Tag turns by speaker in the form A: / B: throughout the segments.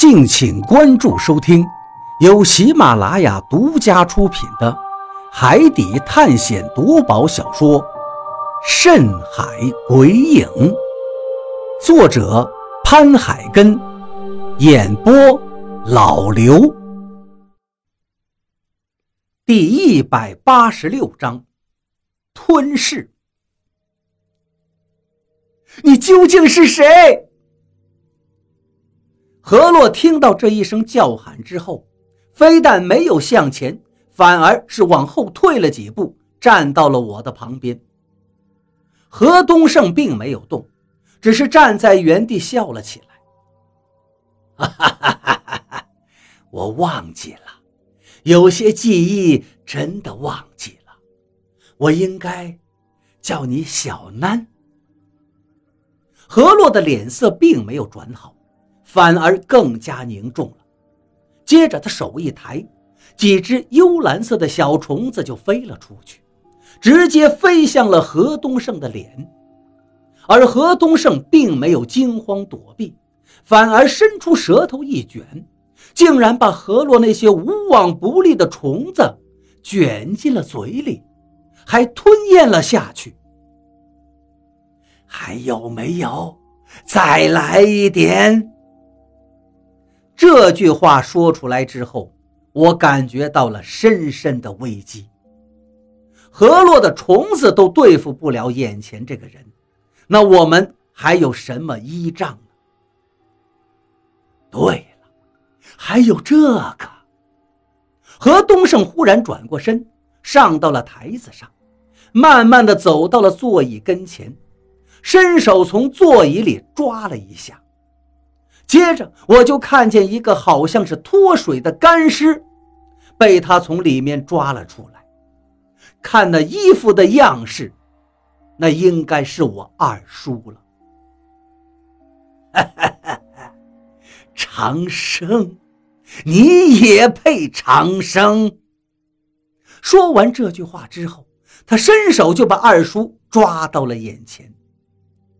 A: 敬请关注收听，由喜马拉雅独家出品的《海底探险夺宝小说》《深海鬼影》，作者潘海根，演播老刘。第一百八十六章，吞噬。你究竟是谁？何洛听到这一声叫喊之后，非但没有向前，反而是往后退了几步，站到了我的旁边。何东胜并没有动，只是站在原地笑了起来。哈哈哈哈哈！我忘记了，有些记忆真的忘记了。我应该叫你小南。何洛的脸色并没有转好。反而更加凝重了。接着，他手一抬，几只幽蓝色的小虫子就飞了出去，直接飞向了何东胜的脸。而何东胜并没有惊慌躲避，反而伸出舌头一卷，竟然把何洛那些无往不利的虫子卷进了嘴里，还吞咽了下去。还有没有？再来一点！这句话说出来之后，我感觉到了深深的危机。河洛的虫子都对付不了眼前这个人，那我们还有什么依仗呢？对了，还有这个。何东胜忽然转过身，上到了台子上，慢慢的走到了座椅跟前，伸手从座椅里抓了一下。接着我就看见一个好像是脱水的干尸，被他从里面抓了出来。看那衣服的样式，那应该是我二叔了。长生，你也配长生？说完这句话之后，他伸手就把二叔抓到了眼前，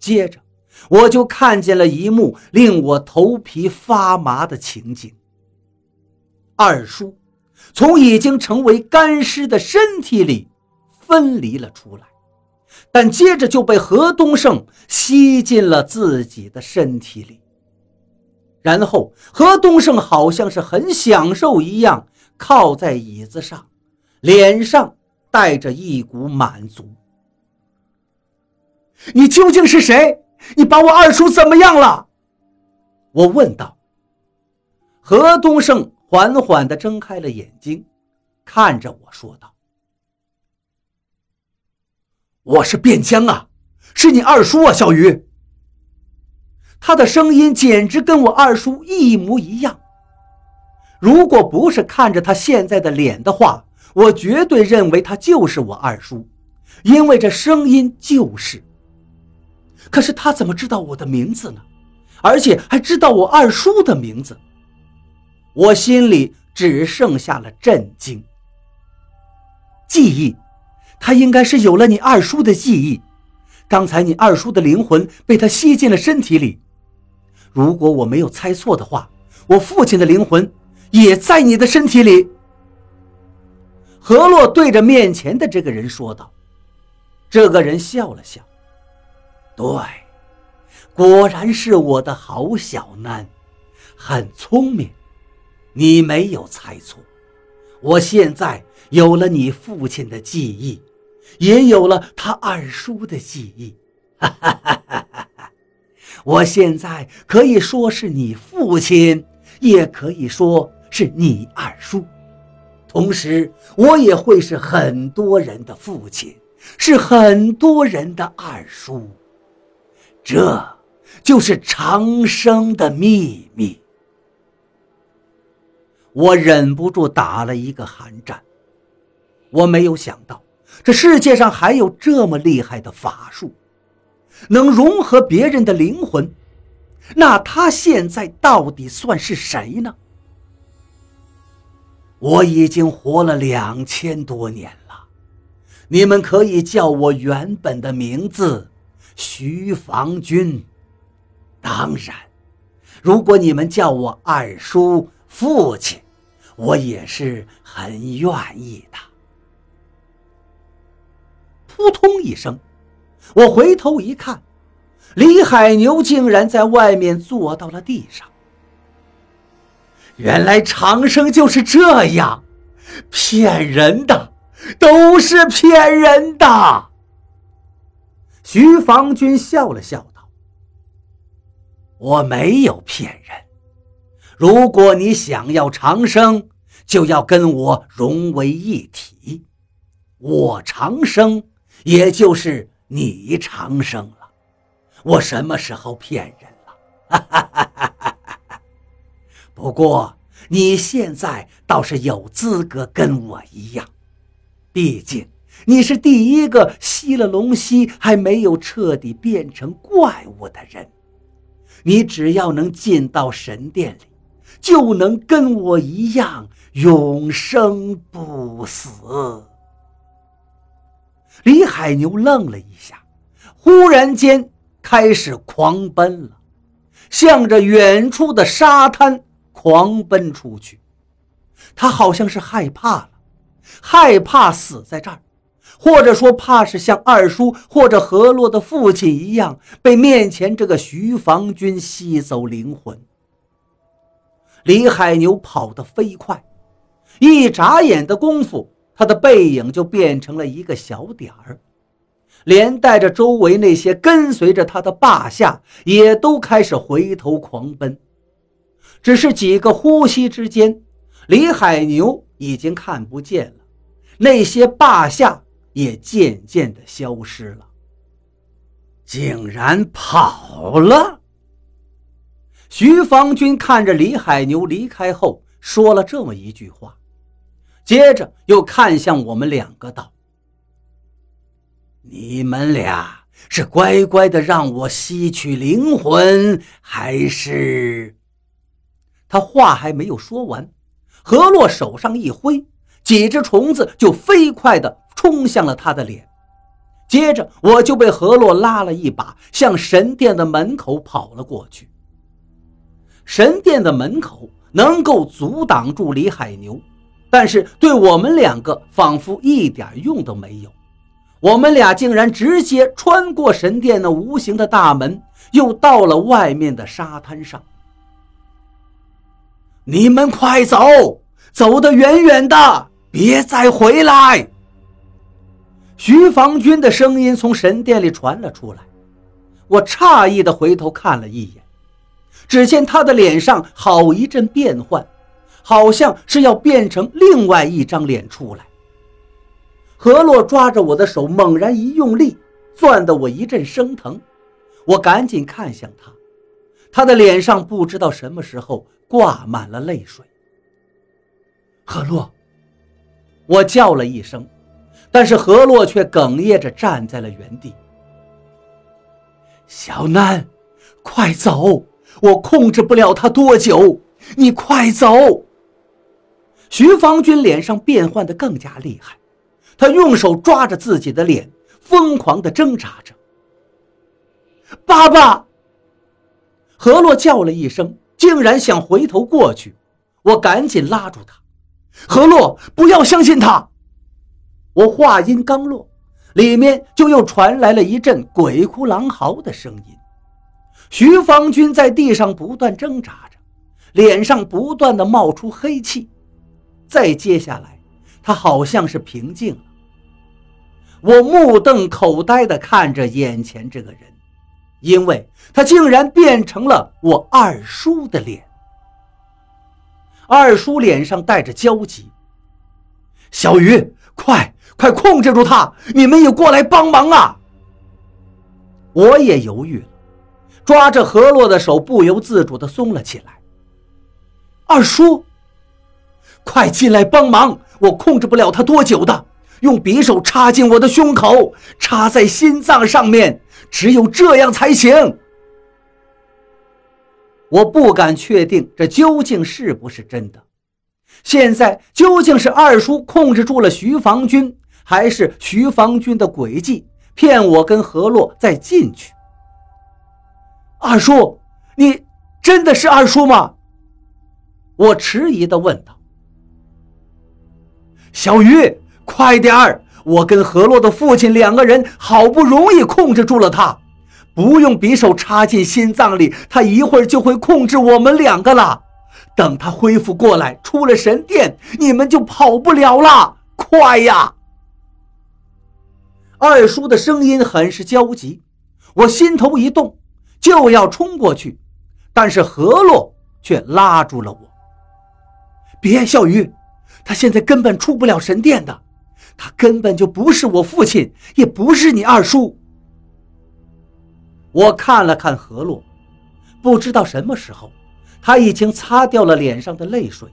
A: 接着。我就看见了一幕令我头皮发麻的情景。二叔从已经成为干尸的身体里分离了出来，但接着就被何东胜吸进了自己的身体里。然后何东胜好像是很享受一样，靠在椅子上，脸上带着一股满足。你究竟是谁？你把我二叔怎么样了？我问道。何东胜缓缓地睁开了眼睛，看着我说道：“我是卞江啊，是你二叔啊，小鱼。”他的声音简直跟我二叔一模一样。如果不是看着他现在的脸的话，我绝对认为他就是我二叔，因为这声音就是。可是他怎么知道我的名字呢？而且还知道我二叔的名字。我心里只剩下了震惊。记忆，他应该是有了你二叔的记忆。刚才你二叔的灵魂被他吸进了身体里。如果我没有猜错的话，我父亲的灵魂也在你的身体里。何洛对着面前的这个人说道。这个人笑了笑。对，果然是我的好小囡，很聪明。你没有猜错，我现在有了你父亲的记忆，也有了他二叔的记忆。哈哈哈哈哈！我现在可以说是你父亲，也可以说是你二叔，同时我也会是很多人的父亲，是很多人的二叔。这就是长生的秘密。我忍不住打了一个寒战。我没有想到，这世界上还有这么厉害的法术，能融合别人的灵魂。那他现在到底算是谁呢？我已经活了两千多年了，你们可以叫我原本的名字。徐防军，当然，如果你们叫我二叔、父亲，我也是很愿意的。扑通一声，我回头一看，李海牛竟然在外面坐到了地上。原来长生就是这样，骗人的，都是骗人的。徐防军笑了笑道：“我没有骗人。如果你想要长生，就要跟我融为一体。我长生，也就是你长生了。我什么时候骗人了？哈哈哈哈哈哈！不过你现在倒是有资格跟我一样，毕竟……”你是第一个吸了龙息还没有彻底变成怪物的人，你只要能进到神殿里，就能跟我一样永生不死。李海牛愣了一下，忽然间开始狂奔了，向着远处的沙滩狂奔出去。他好像是害怕了，害怕死在这儿。或者说，怕是像二叔或者何洛的父亲一样，被面前这个徐防军吸走灵魂。李海牛跑得飞快，一眨眼的功夫，他的背影就变成了一个小点儿，连带着周围那些跟随着他的霸下，也都开始回头狂奔。只是几个呼吸之间，李海牛已经看不见了，那些霸下。也渐渐的消失了，竟然跑了。徐方军看着李海牛离开后，说了这么一句话，接着又看向我们两个道：“你们俩是乖乖的让我吸取灵魂，还是？”他话还没有说完，何洛手上一挥，几只虫子就飞快的。冲向了他的脸，接着我就被何洛拉了一把，向神殿的门口跑了过去。神殿的门口能够阻挡住李海牛，但是对我们两个仿佛一点用都没有。我们俩竟然直接穿过神殿那无形的大门，又到了外面的沙滩上。你们快走，走得远远的，别再回来！徐防军的声音从神殿里传了出来，我诧异地回头看了一眼，只见他的脸上好一阵变幻，好像是要变成另外一张脸出来。何洛抓着我的手，猛然一用力，攥得我一阵生疼。我赶紧看向他，他的脸上不知道什么时候挂满了泪水。何洛，我叫了一声。但是何洛却哽咽着站在了原地。小南，快走！我控制不了他多久，你快走！徐方军脸上变换的更加厉害，他用手抓着自己的脸，疯狂的挣扎着。爸爸！何洛叫了一声，竟然想回头过去，我赶紧拉住他。何洛，不要相信他！我话音刚落，里面就又传来了一阵鬼哭狼嚎的声音。徐方军在地上不断挣扎着，脸上不断的冒出黑气。再接下来，他好像是平静了。我目瞪口呆地看着眼前这个人，因为他竟然变成了我二叔的脸。二叔脸上带着焦急，小鱼，快！快控制住他！你们也过来帮忙啊！我也犹豫了，抓着何洛的手不由自主地松了起来。二叔，快进来帮忙！我控制不了他多久的，用匕首插进我的胸口，插在心脏上面，只有这样才行。我不敢确定这究竟是不是真的。现在究竟是二叔控制住了徐防军？还是徐方军的诡计，骗我跟何洛再进去。二叔，你真的是二叔吗？我迟疑地问道。小鱼，快点儿！我跟何洛的父亲两个人好不容易控制住了他，不用匕首插进心脏里，他一会儿就会控制我们两个了。等他恢复过来，出了神殿，你们就跑不了了。快呀！二叔的声音很是焦急，我心头一动，就要冲过去，但是何洛却拉住了我。别，小鱼，他现在根本出不了神殿的，他根本就不是我父亲，也不是你二叔。我看了看何洛，不知道什么时候。他已经擦掉了脸上的泪水，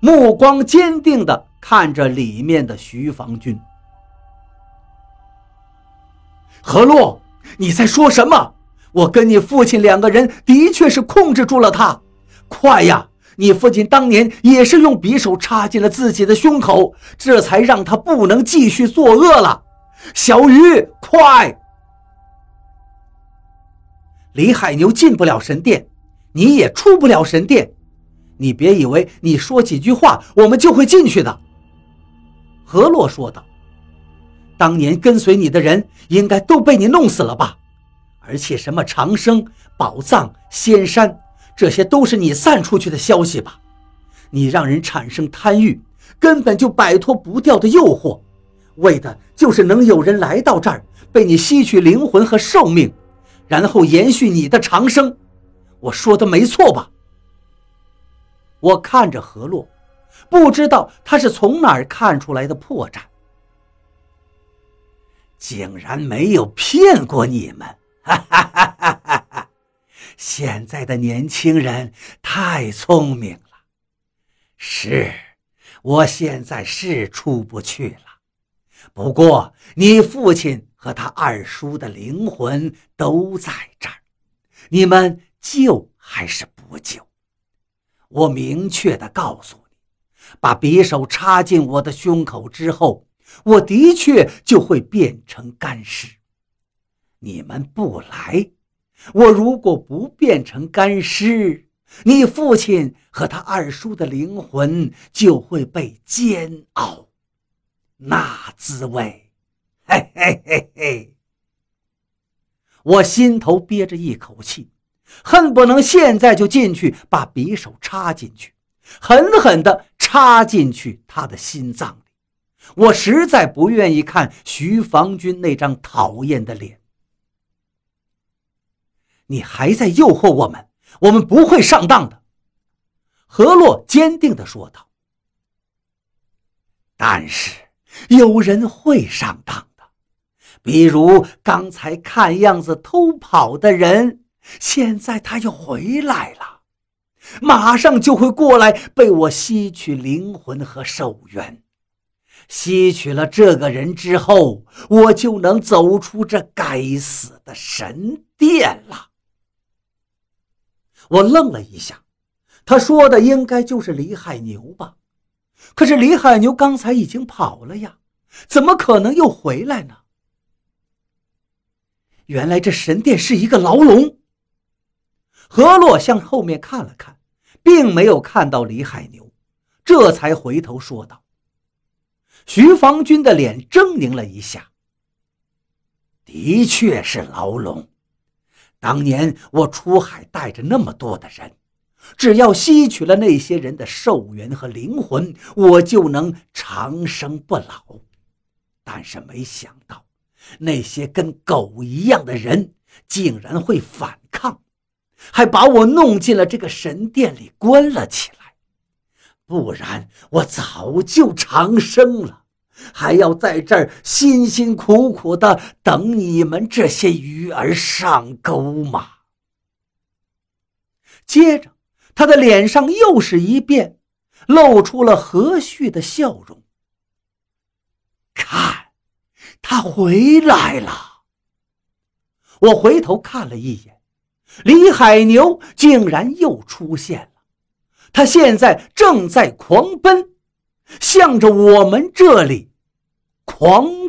A: 目光坚定地看着里面的徐防军。何洛，你在说什么？我跟你父亲两个人的确是控制住了他。快呀！你父亲当年也是用匕首插进了自己的胸口，这才让他不能继续作恶了。小鱼，快！李海牛进不了神殿。你也出不了神殿，你别以为你说几句话，我们就会进去的。”何洛说道。“当年跟随你的人应该都被你弄死了吧？而且什么长生、宝藏、仙山，这些都是你散出去的消息吧？你让人产生贪欲，根本就摆脱不掉的诱惑，为的就是能有人来到这儿，被你吸取灵魂和寿命，然后延续你的长生。”我说的没错吧？我看着何洛，不知道他是从哪儿看出来的破绽，竟然没有骗过你们！哈哈哈哈哈哈！现在的年轻人太聪明了。是，我现在是出不去了。不过你父亲和他二叔的灵魂都在这儿，你们。救还是不救？我明确的告诉你，把匕首插进我的胸口之后，我的确就会变成干尸。你们不来，我如果不变成干尸，你父亲和他二叔的灵魂就会被煎熬，那滋味，嘿嘿嘿嘿！我心头憋着一口气。恨不能现在就进去，把匕首插进去，狠狠地插进去他的心脏。我实在不愿意看徐防军那张讨厌的脸。你还在诱惑我们，我们不会上当的。”何洛坚定地说道。“但是有人会上当的，比如刚才看样子偷跑的人。”现在他又回来了，马上就会过来被我吸取灵魂和寿元。吸取了这个人之后，我就能走出这该死的神殿了。我愣了一下，他说的应该就是李海牛吧？可是李海牛刚才已经跑了呀，怎么可能又回来呢？原来这神殿是一个牢笼。何洛向后面看了看，并没有看到李海牛，这才回头说道：“徐防军的脸狰狞了一下。的确是牢笼。当年我出海带着那么多的人，只要吸取了那些人的寿元和灵魂，我就能长生不老。但是没想到，那些跟狗一样的人竟然会反抗。”还把我弄进了这个神殿里关了起来，不然我早就长生了，还要在这儿辛辛苦苦的等你们这些鱼儿上钩吗？接着，他的脸上又是一变，露出了和煦的笑容。看，他回来了。我回头看了一眼。李海牛竟然又出现了，他现在正在狂奔，向着我们这里狂。